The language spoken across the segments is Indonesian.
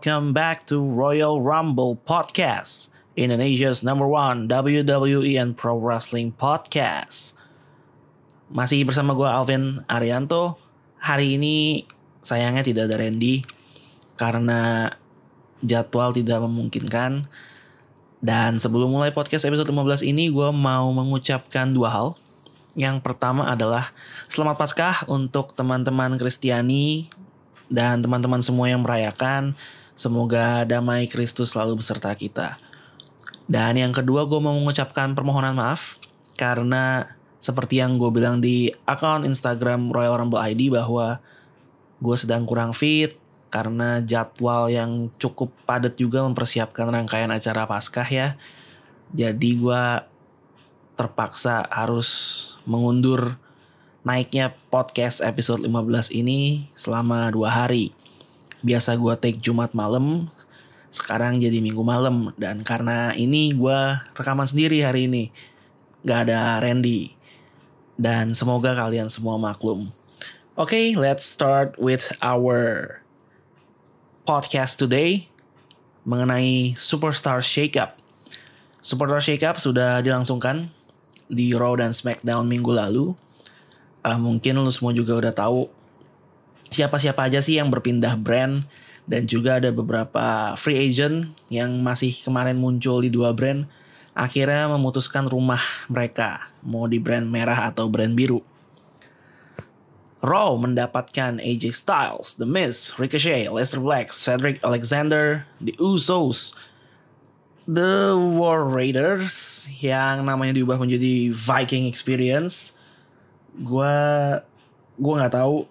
welcome back to Royal Rumble Podcast, Indonesia's number one WWE and Pro Wrestling Podcast. Masih bersama gue Alvin Arianto. Hari ini sayangnya tidak ada Randy karena jadwal tidak memungkinkan. Dan sebelum mulai podcast episode 15 ini gue mau mengucapkan dua hal. Yang pertama adalah selamat Paskah untuk teman-teman Kristiani dan teman-teman semua yang merayakan. Semoga damai Kristus selalu beserta kita. Dan yang kedua gue mau mengucapkan permohonan maaf karena seperti yang gue bilang di akun Instagram Royal Rumble ID bahwa gue sedang kurang fit karena jadwal yang cukup padat juga mempersiapkan rangkaian acara Paskah ya. Jadi gue terpaksa harus mengundur naiknya podcast episode 15 ini selama dua hari. Biasa gue take Jumat malam, sekarang jadi Minggu malam. Dan karena ini gue rekaman sendiri hari ini. Gak ada Randy. Dan semoga kalian semua maklum. Oke, okay, let's start with our podcast today mengenai Superstar Shakeup. Superstar Shakeup sudah dilangsungkan di Raw dan SmackDown minggu lalu. Uh, mungkin lu semua juga udah tahu siapa-siapa aja sih yang berpindah brand dan juga ada beberapa free agent yang masih kemarin muncul di dua brand akhirnya memutuskan rumah mereka mau di brand merah atau brand biru. Raw mendapatkan AJ Styles, The Miz, Ricochet, Lester Black, Cedric Alexander, The Usos, The War Raiders yang namanya diubah menjadi Viking Experience. Gua gua nggak tahu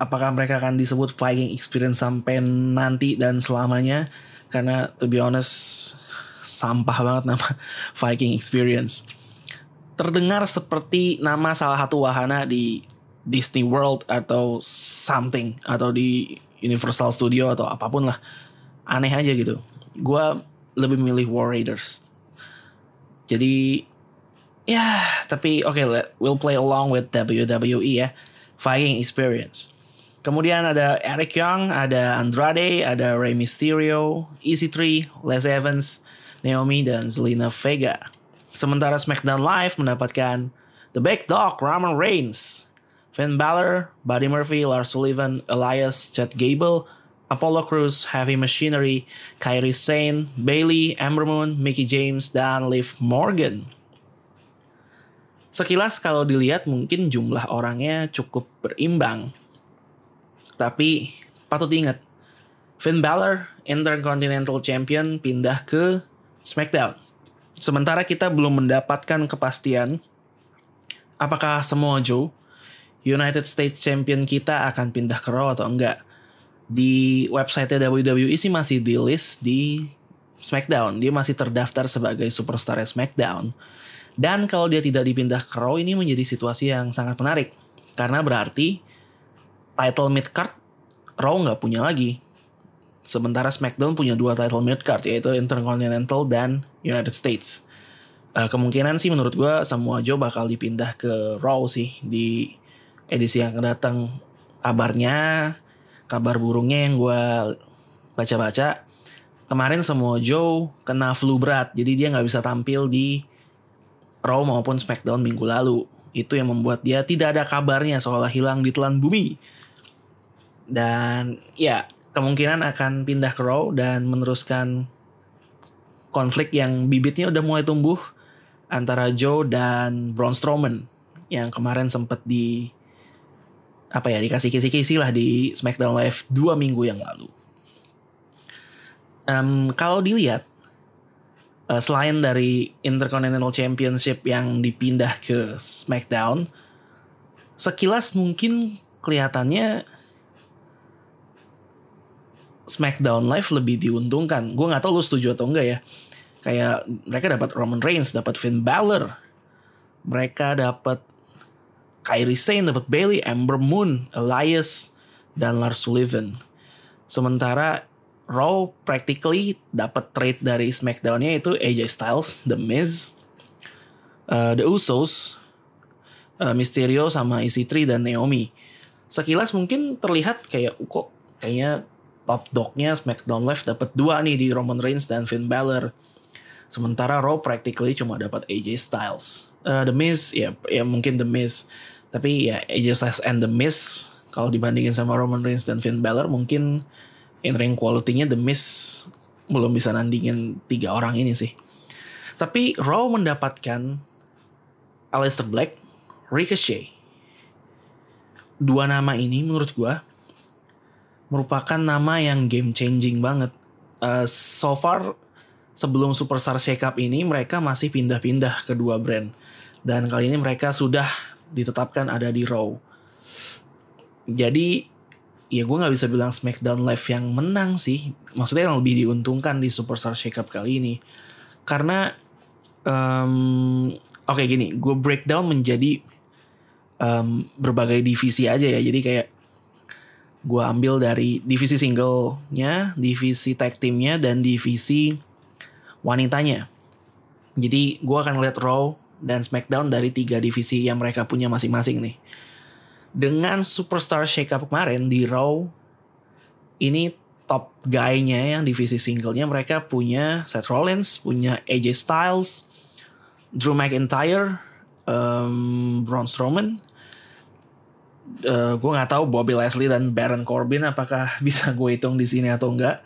apakah mereka akan disebut Viking Experience sampai nanti dan selamanya? Karena to be honest sampah banget nama Viking Experience. Terdengar seperti nama salah satu wahana di Disney World atau something atau di Universal Studio atau apa pun lah. Aneh aja gitu. Gue lebih milih War Raiders. Jadi ya tapi oke okay, we'll play along with WWE ya. Fighting Experience kemudian ada Eric Young ada Andrade ada Rey Mysterio EC3 Les Evans Naomi dan Zelina Vega sementara SmackDown Live mendapatkan The Big Dog Roman Reigns Finn Balor, Buddy Murphy, Lars Sullivan, Elias, Chad Gable, Apollo Crews, Heavy Machinery, Kyrie Sane, Bailey, Ember Moon, Mickey James, dan Liv Morgan. Sekilas kalau dilihat mungkin jumlah orangnya cukup berimbang. Tapi patut diingat, Finn Balor, Intercontinental Champion, pindah ke SmackDown. Sementara kita belum mendapatkan kepastian apakah semua Joe United States Champion kita akan pindah ke Raw atau enggak. Di website WWE sih masih di list di SmackDown. Dia masih terdaftar sebagai superstar SmackDown. Dan kalau dia tidak dipindah ke Raw ini menjadi situasi yang sangat menarik. Karena berarti title mid card Raw nggak punya lagi. Sementara SmackDown punya dua title mid card yaitu Intercontinental dan United States. Uh, kemungkinan sih menurut gue semua Joe bakal dipindah ke Raw sih di edisi yang akan datang kabarnya kabar burungnya yang gue baca-baca kemarin semua Joe kena flu berat jadi dia nggak bisa tampil di Raw maupun SmackDown minggu lalu itu yang membuat dia tidak ada kabarnya seolah hilang di telan bumi dan ya kemungkinan akan pindah ke Raw dan meneruskan konflik yang bibitnya udah mulai tumbuh antara Joe dan Braun Strowman yang kemarin sempat di apa ya dikasih kisi-kisi lah di SmackDown Live dua minggu yang lalu. Um, kalau dilihat uh, selain dari Intercontinental Championship yang dipindah ke SmackDown, sekilas mungkin kelihatannya SmackDown Live lebih diuntungkan. Gue nggak tahu lu setuju atau enggak ya. Kayak mereka dapat Roman Reigns, dapat Finn Balor, mereka dapat Kairi Sane dapat Bailey, Ember Moon, Elias, dan Lars Sullivan. Sementara Raw practically dapat trade dari SmackDown-nya itu AJ Styles, The Miz, uh, The Usos, uh, Mysterio sama EC3 dan Naomi. Sekilas mungkin terlihat kayak kok kayaknya top dognya SmackDown Live dapat dua nih di Roman Reigns dan Finn Balor. Sementara Raw practically cuma dapat AJ Styles. Uh, The Miz ya ya mungkin The Miz. Tapi ya AJ Styles and The Miz kalau dibandingin sama Roman Reigns dan Finn Balor mungkin in ring quality-nya The Miz belum bisa nandingin tiga orang ini sih. Tapi Raw mendapatkan Aleister Black, Ricochet. Dua nama ini menurut gua merupakan nama yang game changing banget. Uh, so far sebelum Superstar Shake Up ini mereka masih pindah-pindah ke dua brand. Dan kali ini mereka sudah ditetapkan ada di Raw. Jadi ya gue nggak bisa bilang SmackDown Live yang menang sih. Maksudnya yang lebih diuntungkan di Superstar Shake Up kali ini. Karena um, oke okay, gini, gue breakdown menjadi um, berbagai divisi aja ya. Jadi kayak gue ambil dari divisi singlenya, divisi tag teamnya, dan divisi wanitanya. Jadi gue akan lihat Raw dan SmackDown dari tiga divisi yang mereka punya masing-masing nih. Dengan Superstar Shakeup kemarin di Raw, ini top guy-nya yang divisi singlenya mereka punya Seth Rollins, punya AJ Styles, Drew McIntyre, um, Braun Strowman, uh, gue nggak tahu Bobby Leslie dan Baron Corbin apakah bisa gue hitung di sini atau enggak.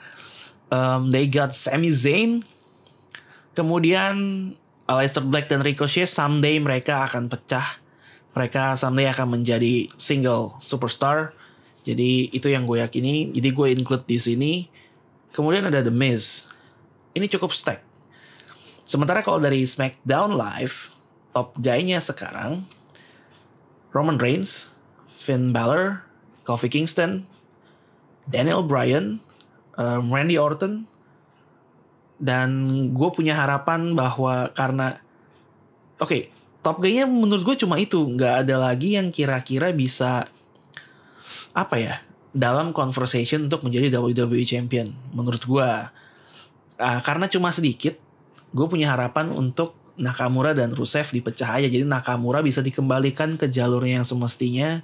Um, they got Sami Zayn, kemudian Aleister Black dan Ricochet someday mereka akan pecah. Mereka someday akan menjadi single superstar. Jadi itu yang gue yakini. Jadi gue include di sini. Kemudian ada The Miz. Ini cukup stack. Sementara kalau dari SmackDown Live, top guy-nya sekarang Roman Reigns, Finn Balor, Kofi Kingston, Daniel Bryan, um, Randy Orton, dan gue punya harapan bahwa karena oke okay, top guy-nya menurut gue cuma itu. Nggak ada lagi yang kira-kira bisa apa ya dalam conversation untuk menjadi WWE Champion menurut gue uh, karena cuma sedikit gue punya harapan untuk Nakamura dan Rusev dipecah aja. Jadi Nakamura bisa dikembalikan ke jalurnya yang semestinya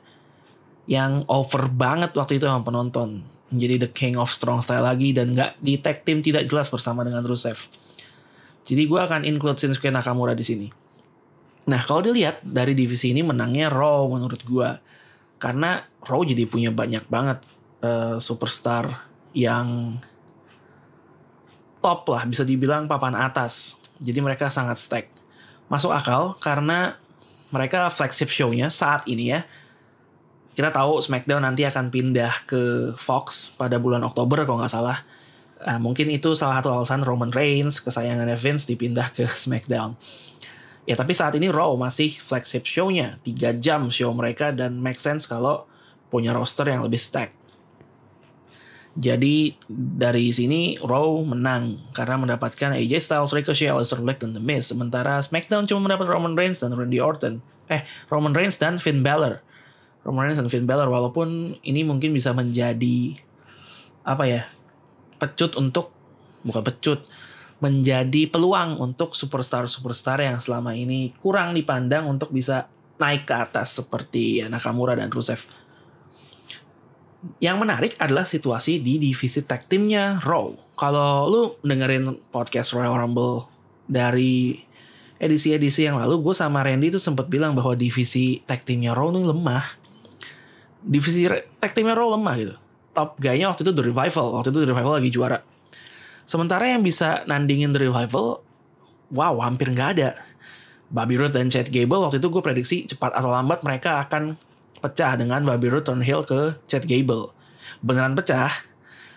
yang over banget waktu itu sama penonton menjadi the king of strong style lagi dan nggak di tag team tidak jelas bersama dengan Rusev. Jadi gue akan include Shinsuke Nakamura di sini. Nah kalau dilihat dari divisi ini menangnya Raw menurut gue karena Raw jadi punya banyak banget uh, superstar yang top lah bisa dibilang papan atas. Jadi mereka sangat stack. Masuk akal karena mereka flagship show-nya saat ini ya kita tahu SmackDown nanti akan pindah ke Fox pada bulan Oktober kalau nggak salah. Uh, mungkin itu salah satu alasan Roman Reigns kesayangan Vince dipindah ke SmackDown. Ya tapi saat ini Raw masih flagship show-nya, 3 jam show mereka dan make sense kalau punya roster yang lebih stack. Jadi dari sini Raw menang karena mendapatkan AJ Styles, Ricochet, Aleister Black, dan The Miz. Sementara SmackDown cuma mendapat Roman Reigns dan Randy Orton. Eh, Roman Reigns dan Finn Balor. Roman Reigns dan Finn Balor walaupun ini mungkin bisa menjadi apa ya pecut untuk bukan pecut menjadi peluang untuk superstar-superstar yang selama ini kurang dipandang untuk bisa naik ke atas seperti Nakamura dan Rusev. Yang menarik adalah situasi di divisi tag timnya Raw. Kalau lu dengerin podcast Royal Rumble dari edisi-edisi yang lalu, gue sama Randy itu sempat bilang bahwa divisi tag timnya Raw ini lemah divisi tag teamnya Raw lemah gitu. Top guy-nya waktu itu The Revival. Waktu itu The Revival lagi juara. Sementara yang bisa nandingin The Revival, wow hampir nggak ada. Bobby Roode dan Chad Gable waktu itu gue prediksi cepat atau lambat mereka akan pecah dengan Bobby Roode turn heel ke Chad Gable. Beneran pecah,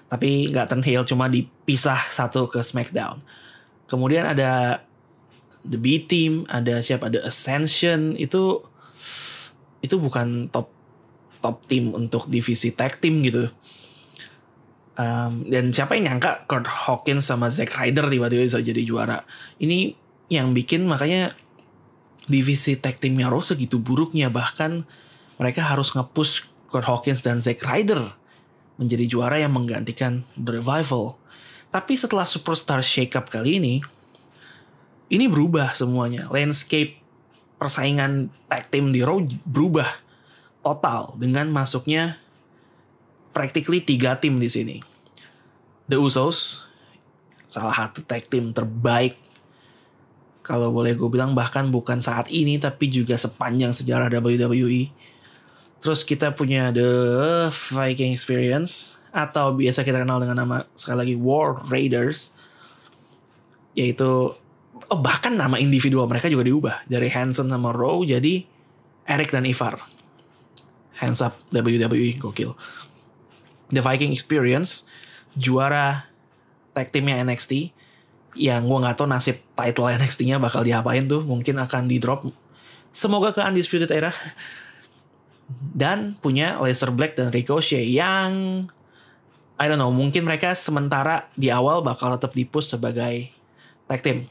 tapi nggak turn heel cuma dipisah satu ke SmackDown. Kemudian ada The B Team, ada siapa, ada Ascension itu itu bukan top top tim untuk divisi tag team gitu. Um, dan siapa yang nyangka Kurt Hawkins sama Zack Ryder tiba-tiba bisa jadi juara. Ini yang bikin makanya divisi tag teamnya Raw segitu buruknya. Bahkan mereka harus ngepush Kurt Hawkins dan Zack Ryder menjadi juara yang menggantikan The Revival. Tapi setelah Superstar Shakeup kali ini, ini berubah semuanya. Landscape persaingan tag team di Raw berubah total dengan masuknya practically tiga tim di sini. The Usos salah satu tag team terbaik kalau boleh gue bilang bahkan bukan saat ini tapi juga sepanjang sejarah WWE. Terus kita punya The Viking Experience atau biasa kita kenal dengan nama sekali lagi War Raiders yaitu oh bahkan nama individual mereka juga diubah dari Hanson sama Rowe jadi Eric dan Ivar. Hands up WWE gokil. The Viking Experience juara tag teamnya NXT yang gue nggak tahu nasib title NXT-nya bakal diapain tuh mungkin akan di drop semoga ke undisputed era. Dan punya Lester Black dan Ricochet yang I don't know mungkin mereka sementara di awal bakal tetap dipush sebagai tag team.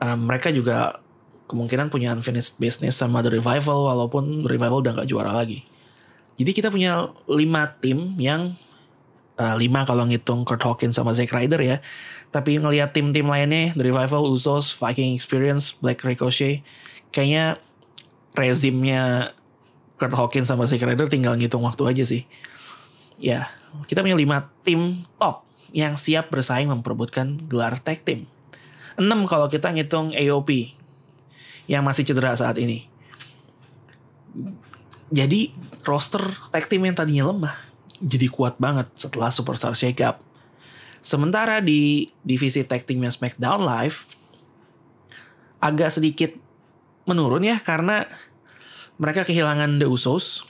Um, mereka juga kemungkinan punya unfinished business sama The Revival walaupun The Revival udah gak juara lagi jadi kita punya lima tim yang uh, lima kalau ngitung Kurt Hawkins sama Zack Ryder ya. Tapi ngelihat tim-tim lainnya, The Revival, Usos, Viking Experience, Black Ricochet, kayaknya rezimnya Kurt Hawkins sama Zack Ryder tinggal ngitung waktu aja sih. Ya, kita punya lima tim top yang siap bersaing memperebutkan gelar tag team. Enam kalau kita ngitung AOP yang masih cedera saat ini. Jadi roster tag team yang tadinya lemah jadi kuat banget setelah Superstar Shake Up. Sementara di divisi tag teamnya SmackDown Live agak sedikit menurun ya karena mereka kehilangan The Usos.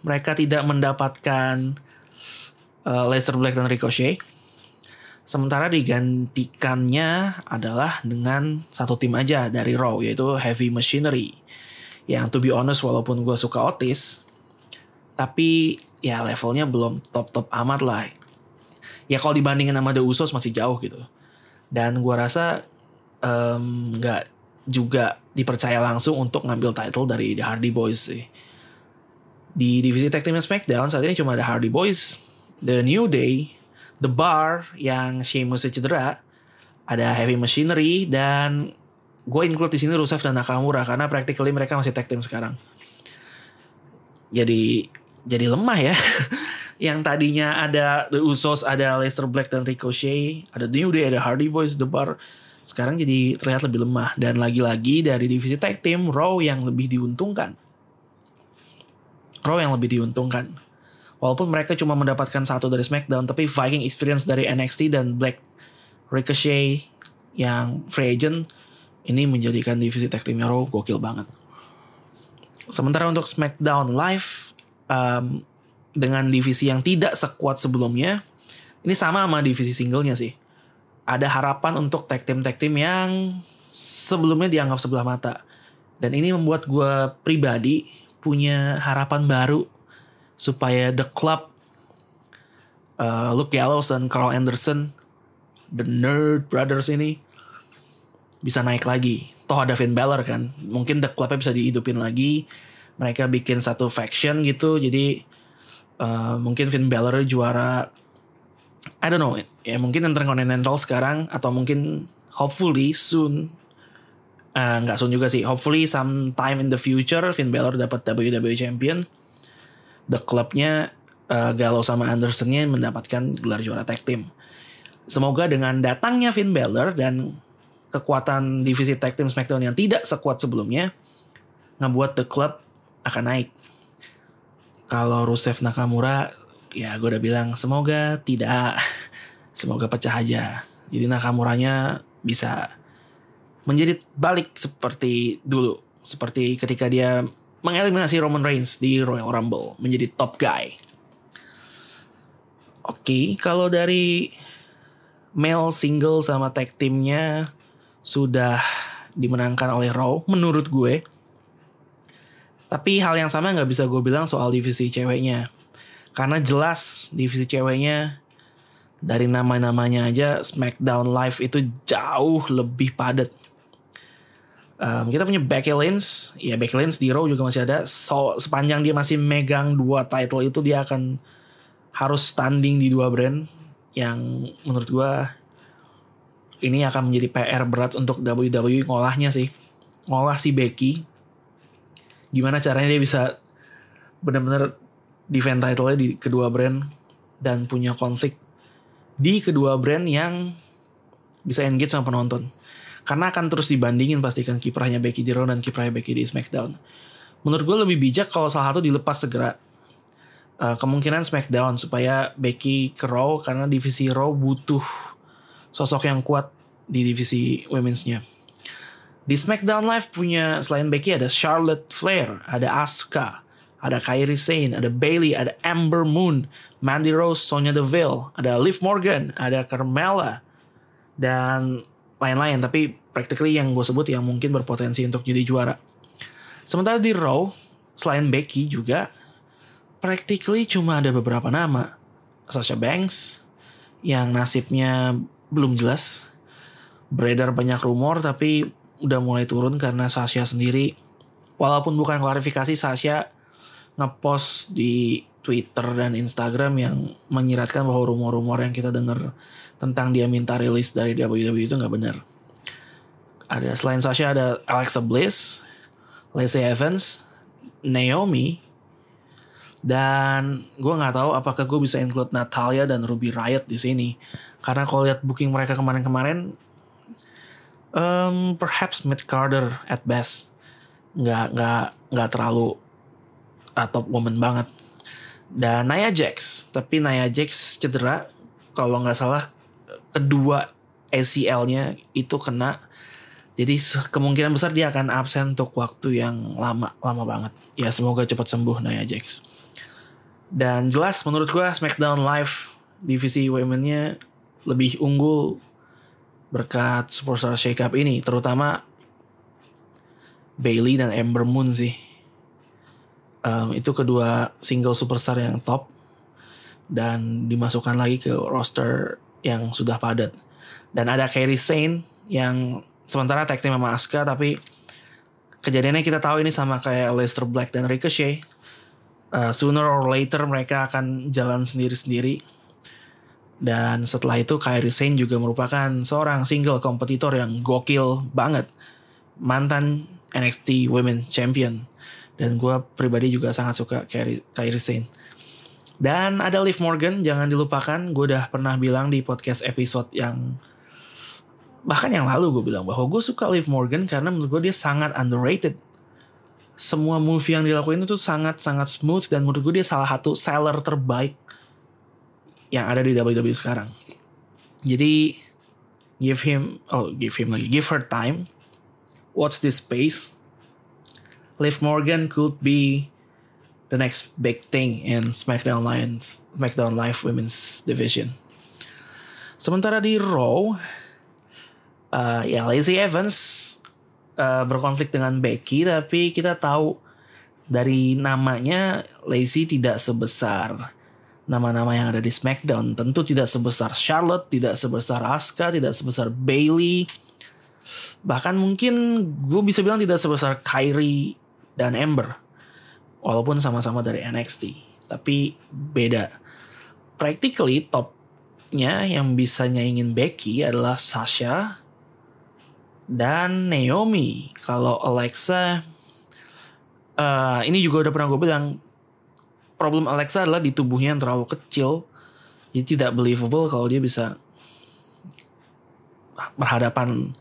Mereka tidak mendapatkan uh, Black dan Ricochet. Sementara digantikannya adalah dengan satu tim aja dari Raw yaitu Heavy Machinery. Yang to be honest walaupun gue suka Otis, tapi ya levelnya belum top-top amat lah. Ya kalau dibandingin sama The Usos masih jauh gitu. Dan gua rasa nggak um, juga dipercaya langsung untuk ngambil title dari The Hardy Boys sih. Di divisi tag team SmackDown saat ini cuma ada Hardy Boys, The New Day, The Bar yang Sheamus cedera, ada Heavy Machinery dan gue include di sini Rusev dan Nakamura karena practically mereka masih tag team sekarang. Jadi jadi lemah ya. yang tadinya ada The Usos, ada Leicester Black dan Ricochet, ada New Day, ada Hardy Boys, The Bar. Sekarang jadi terlihat lebih lemah. Dan lagi-lagi dari divisi tag team, Raw yang lebih diuntungkan. Raw yang lebih diuntungkan. Walaupun mereka cuma mendapatkan satu dari SmackDown, tapi Viking experience dari NXT dan Black Ricochet yang free agent ini menjadikan divisi tag teamnya Raw gokil banget. Sementara untuk SmackDown Live um, dengan divisi yang tidak sekuat sebelumnya, ini sama sama divisi singlenya sih. Ada harapan untuk tag team tag team yang sebelumnya dianggap sebelah mata. Dan ini membuat gue pribadi punya harapan baru supaya The Club, uh, Luke Gallows dan Carl Anderson, The Nerd Brothers ini bisa naik lagi. Toh ada Finn Balor kan, mungkin The Clubnya bisa dihidupin lagi. Mereka bikin satu faction gitu. Jadi uh, mungkin Finn Balor juara. I don't know. Ya mungkin Intercontinental sekarang atau mungkin hopefully soon. Uh, nggak soon juga sih. Hopefully sometime in the future Finn Balor dapat WWE Champion the clubnya uh, Gallows sama Andersonnya mendapatkan gelar juara tag team semoga dengan datangnya Finn Balor dan kekuatan divisi tag team SmackDown yang tidak sekuat sebelumnya ngebuat the club akan naik. Kalau Rusev Nakamura, ya gue udah bilang semoga tidak, semoga pecah aja. Jadi Nakamuranya bisa menjadi balik seperti dulu, seperti ketika dia mengeliminasi Roman Reigns di Royal Rumble, menjadi top guy. Oke, okay, kalau dari male single sama tag teamnya sudah dimenangkan oleh Raw, menurut gue tapi hal yang sama nggak bisa gue bilang soal divisi ceweknya. Karena jelas divisi ceweknya dari nama-namanya aja SmackDown Live itu jauh lebih padat. Um, kita punya Becky Lynch, ya Becky Lynch di Raw juga masih ada. So sepanjang dia masih megang dua title itu dia akan harus standing di dua brand yang menurut gue ini akan menjadi PR berat untuk WWE ngolahnya sih. Ngolah si Becky gimana caranya dia bisa benar-benar defend title-nya di kedua brand dan punya konflik di kedua brand yang bisa engage sama penonton. Karena akan terus dibandingin pastikan kiprahnya Becky di Raw dan kiprahnya Becky di SmackDown. Menurut gue lebih bijak kalau salah satu dilepas segera. Uh, kemungkinan SmackDown supaya Becky ke Raw karena divisi Raw butuh sosok yang kuat di divisi women's-nya. Di SmackDown Live punya selain Becky ada Charlotte Flair, ada Asuka, ada Kairi Sane, ada Bailey, ada Amber Moon, Mandy Rose, Sonya Deville, ada Liv Morgan, ada Carmella, dan lain-lain. Tapi practically yang gue sebut yang mungkin berpotensi untuk jadi juara. Sementara di Raw, selain Becky juga, practically cuma ada beberapa nama. Sasha Banks, yang nasibnya belum jelas. Beredar banyak rumor tapi udah mulai turun karena Sasha sendiri walaupun bukan klarifikasi Sasha ngepost di Twitter dan Instagram yang menyiratkan bahwa rumor-rumor yang kita dengar tentang dia minta rilis dari WWE itu nggak benar. Ada selain Sasha ada Alexa Bliss, Lacey Evans, Naomi, dan gue nggak tahu apakah gue bisa include Natalia dan Ruby Riot di sini. Karena kalau lihat booking mereka kemarin-kemarin um, perhaps Matt Carter at best. Nggak nggak nggak terlalu top woman banget. Dan Nia Jax tapi Nia Jax cedera. Kalau nggak salah kedua ACL-nya itu kena. Jadi kemungkinan besar dia akan absen untuk waktu yang lama lama banget. Ya semoga cepat sembuh Nia Jax. Dan jelas menurut gue SmackDown Live divisi womennya lebih unggul berkat Superstar Shake Up ini, terutama Bailey dan Ember Moon sih. Um, itu kedua single superstar yang top. Dan dimasukkan lagi ke roster yang sudah padat. Dan ada Kairi Sane yang sementara tag team sama Asuka tapi kejadiannya kita tahu ini sama kayak Leicester Black dan Ricochet uh, sooner or later mereka akan jalan sendiri-sendiri. Dan setelah itu Kairi Sane juga merupakan seorang single kompetitor yang gokil banget. Mantan NXT Women Champion. Dan gue pribadi juga sangat suka Kairi, Kairi Sane. Dan ada Liv Morgan, jangan dilupakan. Gue udah pernah bilang di podcast episode yang... Bahkan yang lalu gue bilang bahwa gue suka Liv Morgan karena menurut gue dia sangat underrated semua movie yang dilakuin itu sangat-sangat smooth dan menurut gue dia salah satu seller terbaik yang ada di WWE sekarang. Jadi give him oh give him lagi give her time. Watch this space. Liv Morgan could be the next big thing in SmackDown Lions SmackDown Live Women's Division. Sementara di Raw, uh, ya Lacey Evans uh, berkonflik dengan Becky tapi kita tahu dari namanya Lacey tidak sebesar nama-nama yang ada di SmackDown. Tentu tidak sebesar Charlotte, tidak sebesar Asuka, tidak sebesar Bailey. Bahkan mungkin gue bisa bilang tidak sebesar Kyrie dan Ember. Walaupun sama-sama dari NXT. Tapi beda. Practically topnya yang bisa nyaingin Becky adalah Sasha, dan Naomi. Kalau Alexa, uh, ini juga udah pernah gue bilang, problem Alexa adalah di tubuhnya yang terlalu kecil, jadi tidak believable kalau dia bisa berhadapan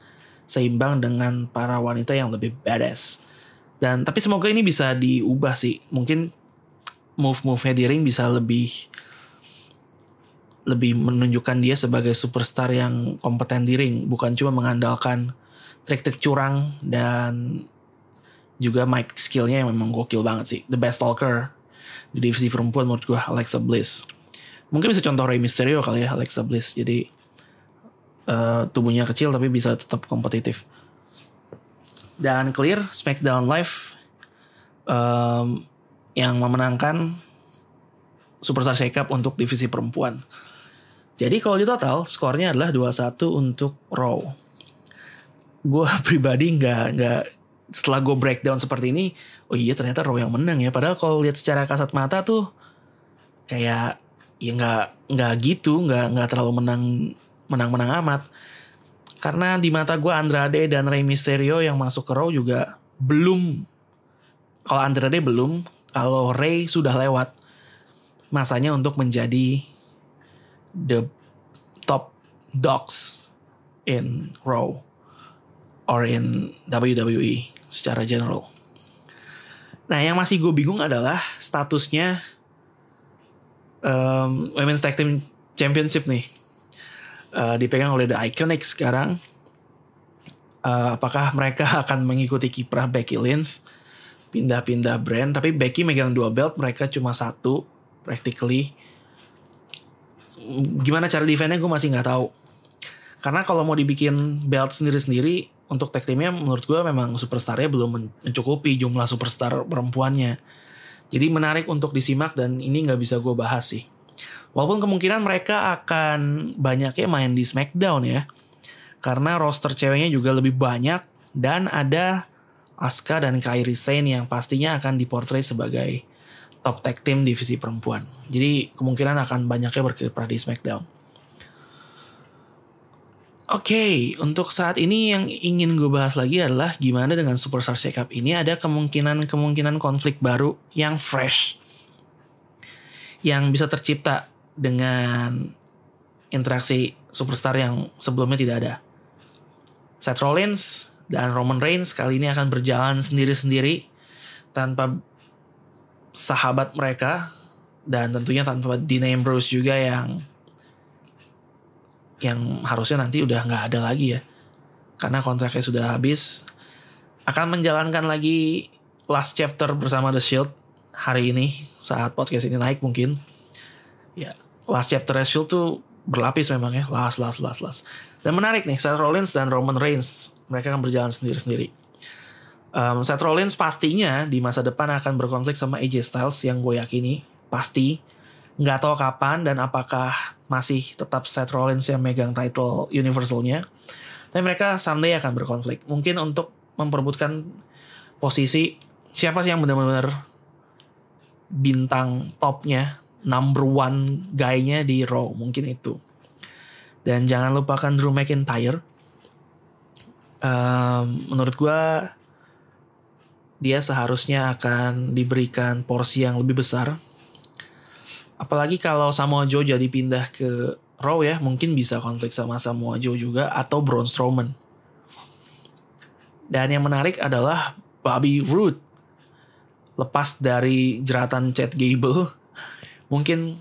seimbang dengan para wanita yang lebih badass. Dan tapi semoga ini bisa diubah sih. Mungkin move-move-nya di ring bisa lebih lebih menunjukkan dia sebagai superstar yang kompeten di ring, bukan cuma mengandalkan trik-trik curang dan juga mic skillnya yang memang gokil banget sih. The best talker di divisi perempuan menurut gue Alexa Bliss. Mungkin bisa contoh Rey Mysterio kali ya Alexa Bliss. Jadi uh, tubuhnya kecil tapi bisa tetap kompetitif. Dan clear SmackDown Live um, yang memenangkan Superstar Shake-Up untuk divisi perempuan. Jadi kalau di total skornya adalah 2-1 untuk Raw. Gue pribadi nggak nggak setelah gue breakdown seperti ini oh iya ternyata Raw yang menang ya. Padahal kalau lihat secara kasat mata tuh kayak ya nggak nggak gitu nggak nggak terlalu menang menang menang amat karena di mata gue Andrade dan Rey Mysterio yang masuk ke Raw juga belum kalau Andrade belum kalau Rey sudah lewat masanya untuk menjadi the top dogs in Raw or in WWE secara general. Nah, yang masih gue bingung adalah statusnya um, Women's Tag Team Championship nih. Uh, dipegang oleh The Iconics sekarang. Uh, apakah mereka akan mengikuti kiprah Becky Lynch? Pindah-pindah brand tapi Becky megang dua belt mereka cuma satu practically. Gimana cara defendnya gue masih nggak tahu. Karena kalau mau dibikin belt sendiri-sendiri untuk tag teamnya menurut gue memang superstarnya belum mencukupi jumlah superstar perempuannya. Jadi menarik untuk disimak dan ini nggak bisa gue bahas sih walaupun kemungkinan mereka akan banyaknya main di Smackdown ya karena roster ceweknya juga lebih banyak dan ada Asuka dan Kairi Sane yang pastinya akan diportray sebagai top tag team divisi perempuan. Jadi kemungkinan akan banyaknya berkiprah di SmackDown. Oke, okay, untuk saat ini yang ingin gue bahas lagi adalah gimana dengan Superstar Shakeup ini ada kemungkinan-kemungkinan konflik baru yang fresh. Yang bisa tercipta dengan interaksi superstar yang sebelumnya tidak ada. Seth Rollins dan Roman Reigns kali ini akan berjalan sendiri-sendiri tanpa sahabat mereka dan tentunya tanpa Dean Ambrose juga yang yang harusnya nanti udah nggak ada lagi ya. Karena kontraknya sudah habis. Akan menjalankan lagi last chapter bersama The Shield hari ini saat podcast ini naik mungkin ya last chapter Shield tuh berlapis memang ya last last last last dan menarik nih, Seth Rollins dan Roman Reigns. Mereka akan berjalan sendiri-sendiri. Um, Seth Rollins pastinya di masa depan akan berkonflik sama AJ Styles yang gue yakini. Pasti. Nggak tahu kapan dan apakah masih tetap Seth Rollins yang megang title Universalnya. Tapi mereka someday akan berkonflik. Mungkin untuk memperebutkan posisi siapa sih yang benar-benar bintang topnya, number one guy-nya di Raw. Mungkin itu. Dan jangan lupakan Drew McIntyre. Um, menurut gue dia seharusnya akan diberikan porsi yang lebih besar. Apalagi kalau Samoa Joe jadi pindah ke Raw ya, mungkin bisa konflik sama Samoa Joe juga atau Braun Strowman. Dan yang menarik adalah Bobby Roode. Lepas dari jeratan Chad Gable, mungkin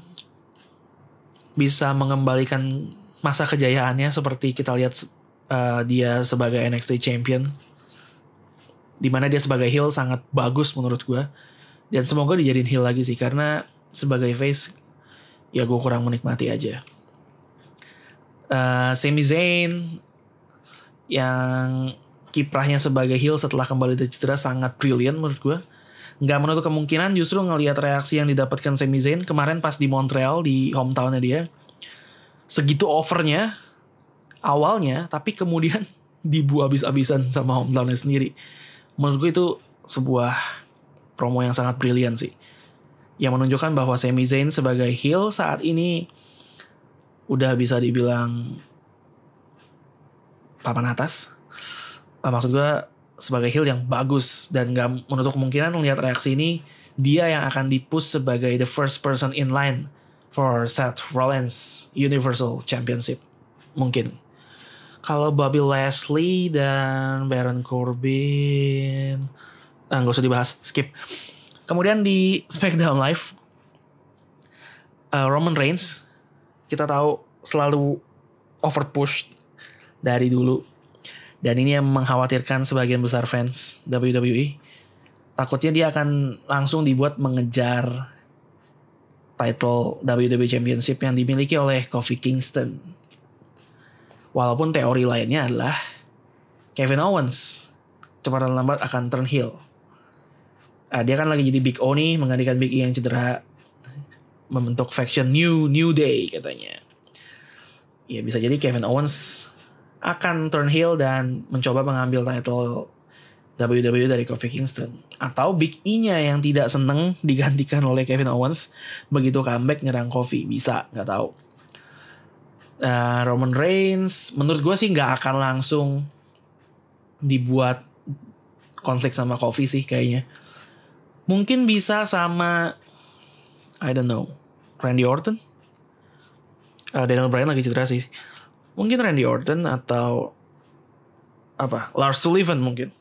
bisa mengembalikan masa kejayaannya seperti kita lihat uh, dia sebagai NXT champion di mana dia sebagai heel sangat bagus menurut gue dan semoga dijadiin heel lagi sih karena sebagai face ya gue kurang menikmati aja. Uh, Sami Zayn yang kiprahnya sebagai heel setelah kembali dari cedera sangat brilliant menurut gue nggak menutup kemungkinan justru ngelihat reaksi yang didapatkan Sami Zayn kemarin pas di Montreal di hometownnya dia. Segitu overnya awalnya tapi kemudian dibu abis-abisan sama hometownnya sendiri. Menurut gue itu sebuah promo yang sangat brilian sih. Yang menunjukkan bahwa Sami Zayn sebagai heel saat ini udah bisa dibilang papan atas. Maksud gue sebagai heel yang bagus. Dan gak menutup kemungkinan melihat reaksi ini dia yang akan dipus sebagai the first person in line for Seth Rollins Universal Championship. Mungkin. Kalau Bobby Leslie dan Baron Corbin ah, nggak usah dibahas skip. Kemudian di SmackDown Live uh, Roman Reigns kita tahu selalu overpush dari dulu dan ini yang mengkhawatirkan sebagian besar fans WWE takutnya dia akan langsung dibuat mengejar title WWE Championship yang dimiliki oleh Kofi Kingston. Walaupun teori lainnya adalah Kevin Owens cepat dan lambat akan turn heel. Uh, dia kan lagi jadi Big O nih menggantikan Big E yang cedera membentuk faction New New Day katanya. Ya bisa jadi Kevin Owens akan turn heel dan mencoba mengambil title WWE dari Kofi Kingston. Atau Big E-nya yang tidak seneng digantikan oleh Kevin Owens begitu comeback nyerang Kofi. Bisa nggak tahu. Uh, Roman Reigns menurut gue sih nggak akan langsung dibuat konflik sama Kofi sih kayaknya. Mungkin bisa sama I don't know Randy Orton? Uh, Daniel Bryan lagi cedera sih. Mungkin Randy Orton atau apa Lars Sullivan mungkin.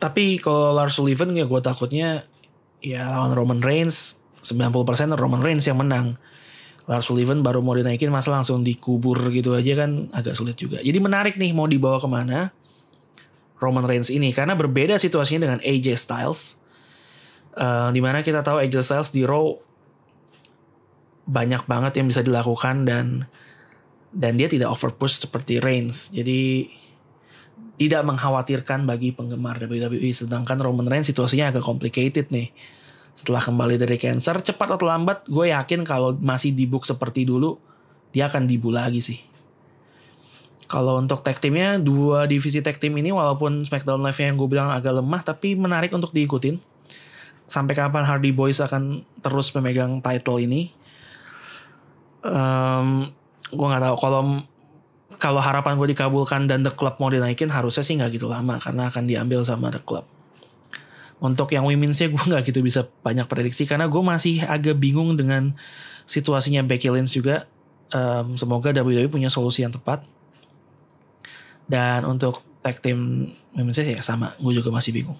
Tapi kalau Lars Sullivan ya gue takutnya ya lawan Roman Reigns 90% Roman Reigns yang menang. Lars Sullivan baru mau dinaikin masa langsung dikubur gitu aja kan agak sulit juga. Jadi menarik nih mau dibawa ke mana Roman Reigns ini karena berbeda situasinya dengan AJ Styles. Uh, di mana kita tahu AJ Styles di Raw banyak banget yang bisa dilakukan dan dan dia tidak over push seperti Reigns. Jadi tidak mengkhawatirkan bagi penggemar WWE sedangkan Roman Reigns situasinya agak complicated nih. Setelah kembali dari cancer cepat atau lambat gue yakin kalau masih di book seperti dulu dia akan dibu lagi sih. Kalau untuk tag teamnya dua divisi tag team ini walaupun SmackDown Live yang gue bilang agak lemah tapi menarik untuk diikutin. Sampai kapan Hardy Boys akan terus memegang title ini um, gue nggak tahu kalau kalau harapan gue dikabulkan dan The Club mau dinaikin harusnya sih nggak gitu lama karena akan diambil sama The Club untuk yang women's gue nggak gitu bisa banyak prediksi karena gue masih agak bingung dengan situasinya Becky Lynch juga. Um, semoga WWE punya solusi yang tepat. Dan untuk tag team women's ya sama, gue juga masih bingung.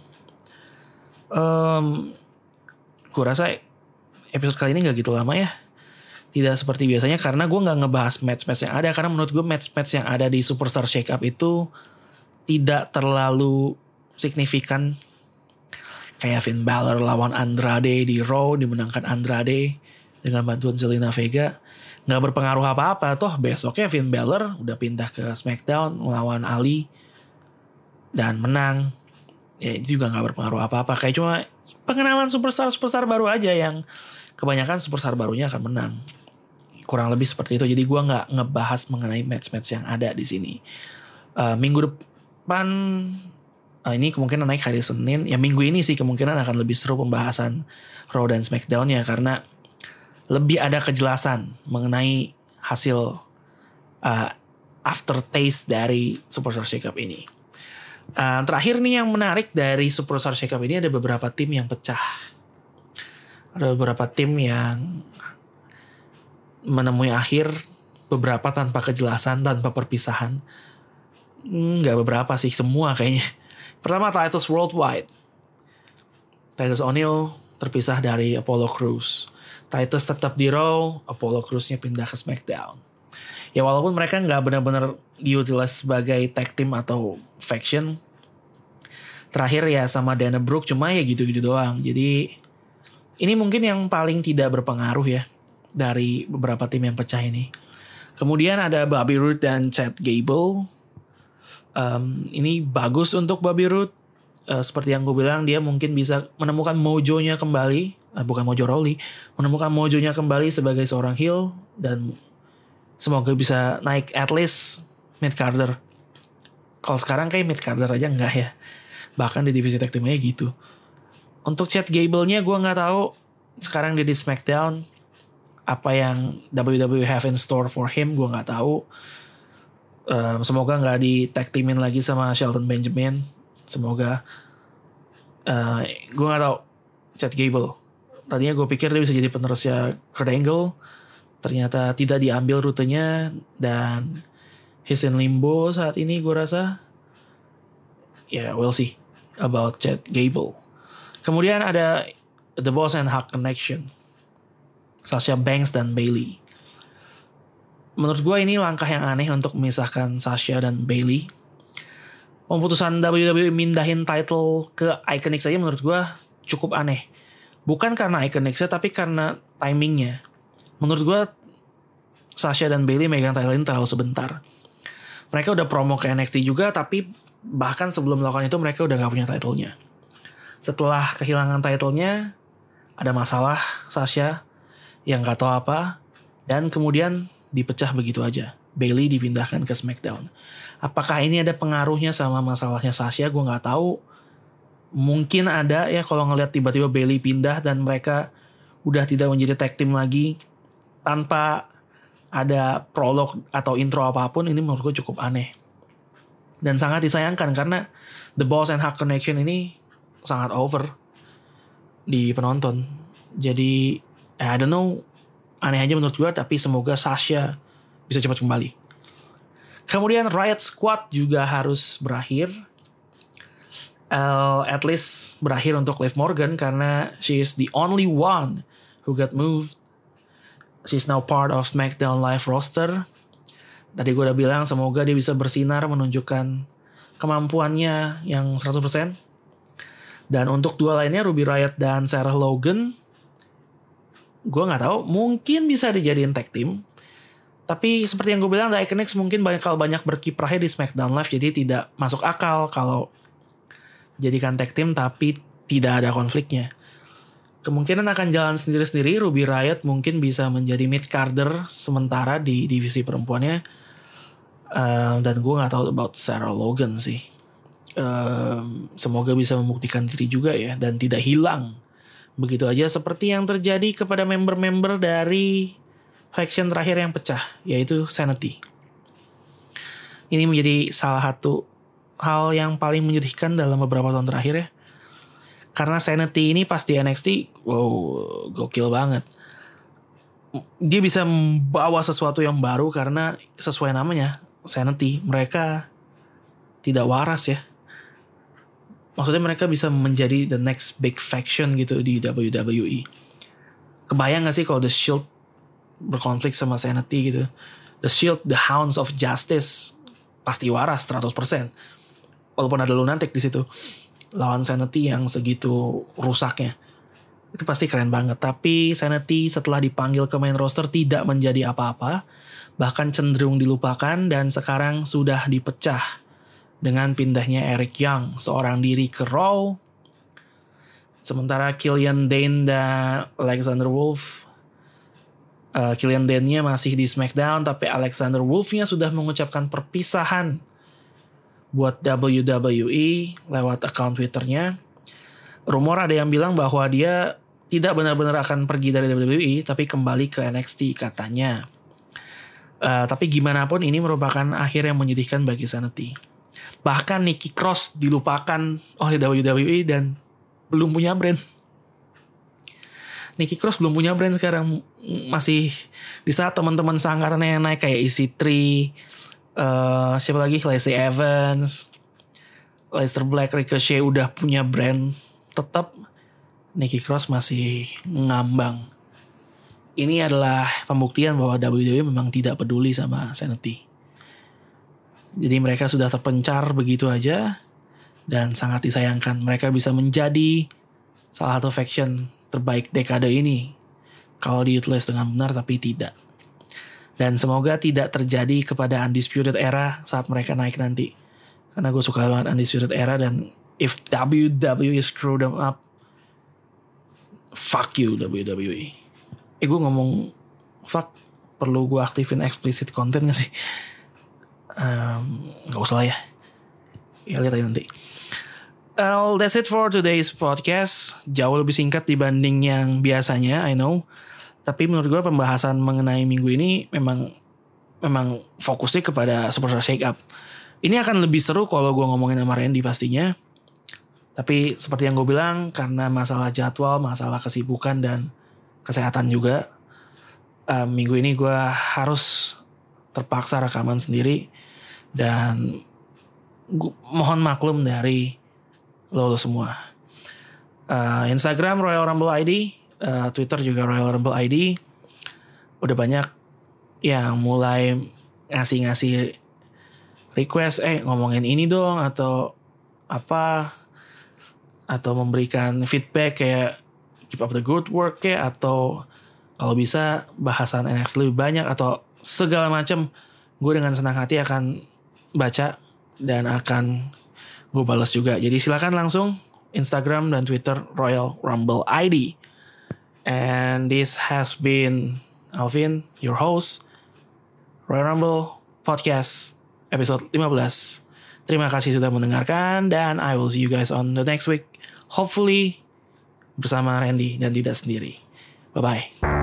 Um, gue rasa episode kali ini nggak gitu lama ya. Tidak seperti biasanya karena gue nggak ngebahas match-match yang ada. Karena menurut gue match-match yang ada di Superstar Shakeup itu tidak terlalu signifikan. Kayak Finn Balor lawan Andrade di Raw dimenangkan Andrade dengan bantuan Zelina Vega nggak berpengaruh apa-apa. Toh besoknya Finn Balor udah pindah ke SmackDown melawan Ali dan menang. Ya itu juga nggak berpengaruh apa-apa. Kayak cuma pengenalan superstar superstar baru aja yang kebanyakan superstar barunya akan menang kurang lebih seperti itu jadi gue nggak ngebahas mengenai match-match yang ada di sini uh, minggu depan uh, ini kemungkinan naik hari Senin. Ya minggu ini sih kemungkinan akan lebih seru pembahasan Raw dan SmackDown ya karena lebih ada kejelasan mengenai hasil uh, aftertaste dari Superstar Shakeup ini. Uh, terakhir nih yang menarik dari Superstar Shakeup ini ada beberapa tim yang pecah. Ada beberapa tim yang menemui akhir beberapa tanpa kejelasan, tanpa perpisahan. Nggak beberapa sih, semua kayaknya Pertama Titus Worldwide. Titus O'Neil terpisah dari Apollo Crews. Titus tetap di Raw, Apollo Crews-nya pindah ke SmackDown. Ya walaupun mereka nggak benar-benar diutilize sebagai tag team atau faction. Terakhir ya sama Dana Brooke cuma ya gitu-gitu doang. Jadi ini mungkin yang paling tidak berpengaruh ya dari beberapa tim yang pecah ini. Kemudian ada Bobby Roode dan Chad Gable um, ini bagus untuk Bobby Roode. Uh, seperti yang gue bilang dia mungkin bisa menemukan mojonya kembali, uh, bukan mojo Rowley, menemukan mojonya kembali sebagai seorang heel dan semoga bisa naik at least mid Carter. Kalau sekarang kayak mid Carter aja enggak ya. Bahkan di divisi tag teamnya gitu. Untuk Chad Gable-nya gue nggak tahu sekarang dia di SmackDown apa yang WWE have in store for him gue nggak tahu. Um, semoga nggak di tag teamin lagi sama Shelton Benjamin. Semoga uh, gue nggak tahu. Chad Gable. Tadinya gue pikir dia bisa jadi penerusnya Kurt Angle. Ternyata tidak diambil rutenya dan he's in limbo saat ini gue rasa. Ya yeah, we'll see about Chad Gable. Kemudian ada The Boss and Hack Connection Sasha Banks dan Bailey menurut gue ini langkah yang aneh untuk memisahkan Sasha dan Bailey. Pemutusan WWE mindahin title ke Iconics saja menurut gue cukup aneh. Bukan karena Iconics tapi karena timingnya. Menurut gue Sasha dan Bailey megang title ini terlalu sebentar. Mereka udah promo ke NXT juga tapi bahkan sebelum melakukan itu mereka udah gak punya titlenya. Setelah kehilangan titlenya ada masalah Sasha yang gak tahu apa dan kemudian dipecah begitu aja. Bailey dipindahkan ke SmackDown. Apakah ini ada pengaruhnya sama masalahnya Sasha? Gue nggak tahu. Mungkin ada ya kalau ngelihat tiba-tiba Bailey pindah dan mereka udah tidak menjadi tag team lagi tanpa ada prolog atau intro apa pun ini menurut gue cukup aneh dan sangat disayangkan karena The Boss and Hack Connection ini sangat over di penonton jadi I don't know aneh aja menurut gue tapi semoga Sasha bisa cepat kembali. Kemudian Riot Squad juga harus berakhir. Uh, at least berakhir untuk Liv Morgan karena she is the only one who got moved. She's now part of SmackDown Live roster. Tadi gue udah bilang semoga dia bisa bersinar menunjukkan kemampuannya yang 100%. Dan untuk dua lainnya Ruby Riot dan Sarah Logan, gue nggak tahu mungkin bisa dijadiin tag team tapi seperti yang gue bilang The Iconics mungkin banyak kalau banyak berkiprahnya di SmackDown Live jadi tidak masuk akal kalau jadikan tag team tapi tidak ada konfliknya. Kemungkinan akan jalan sendiri-sendiri. Ruby Riot mungkin bisa menjadi mid carder sementara di divisi perempuannya. Um, dan gue nggak tahu about Sarah Logan sih. Um, semoga bisa membuktikan diri juga ya dan tidak hilang. Begitu aja seperti yang terjadi kepada member-member dari faction terakhir yang pecah, yaitu Sanity. Ini menjadi salah satu hal yang paling menyedihkan dalam beberapa tahun terakhir ya. Karena Sanity ini pas di NXT, wow, gokil banget. Dia bisa membawa sesuatu yang baru karena sesuai namanya, Sanity. Mereka tidak waras ya. Maksudnya mereka bisa menjadi the next big faction gitu di WWE. Kebayang gak sih kalau The Shield berkonflik sama Sanity gitu. The Shield, The Hounds of Justice pasti waras 100%. Walaupun ada lunatic di situ. Lawan Sanity yang segitu rusaknya. Itu pasti keren banget. Tapi Sanity setelah dipanggil ke main roster tidak menjadi apa-apa. Bahkan cenderung dilupakan dan sekarang sudah dipecah. Dengan pindahnya Eric Young, seorang diri ke Raw. Sementara Killian Dane dan Alexander Wolf uh, Killian Dane-nya masih di SmackDown tapi Alexander Wolf-nya sudah mengucapkan perpisahan buat WWE lewat account Twitter-nya. Rumor ada yang bilang bahwa dia tidak benar-benar akan pergi dari WWE tapi kembali ke NXT katanya. Uh, tapi gimana pun ini merupakan akhir yang menyedihkan bagi Sanity. Bahkan Nikki Cross dilupakan oleh WWE dan belum punya brand. Nikki Cross belum punya brand sekarang. Masih di saat teman-teman sangkarannya yang naik kayak EC3 uh, siapa lagi? Lacey Evans Leicester Black Ricochet udah punya brand. Tetap Nikki Cross masih ngambang. Ini adalah pembuktian bahwa WWE memang tidak peduli sama Sanity jadi mereka sudah terpencar begitu aja dan sangat disayangkan mereka bisa menjadi salah satu faction terbaik dekade ini kalau diutilize dengan benar tapi tidak. Dan semoga tidak terjadi kepada Undisputed Era saat mereka naik nanti. Karena gue suka banget Undisputed Era dan if WWE screw them up, fuck you WWE. Eh gue ngomong fuck, perlu gue aktifin explicit content gak sih? Um, gak usah lah ya. Ya lihat aja nanti. Well, that's it for today's podcast. Jauh lebih singkat dibanding yang biasanya, I know. Tapi menurut gue pembahasan mengenai minggu ini memang memang fokusnya kepada Superstar Shake Up. Ini akan lebih seru kalau gue ngomongin sama Randy pastinya. Tapi seperti yang gue bilang, karena masalah jadwal, masalah kesibukan, dan kesehatan juga, um, minggu ini gue harus terpaksa rekaman sendiri. Dan gua, mohon maklum dari lo, lo semua. Uh, Instagram Royal Rumble ID, uh, Twitter juga Royal Rumble ID. Udah banyak yang mulai ngasih-ngasih request, eh ngomongin ini dong atau apa atau memberikan feedback kayak keep up the good work kayak atau kalau bisa bahasan NXT lebih banyak atau segala macam gue dengan senang hati akan baca dan akan gue balas juga. Jadi silakan langsung Instagram dan Twitter Royal Rumble ID. And this has been Alvin, your host, Royal Rumble Podcast episode 15. Terima kasih sudah mendengarkan dan I will see you guys on the next week. Hopefully bersama Randy dan tidak sendiri. Bye-bye.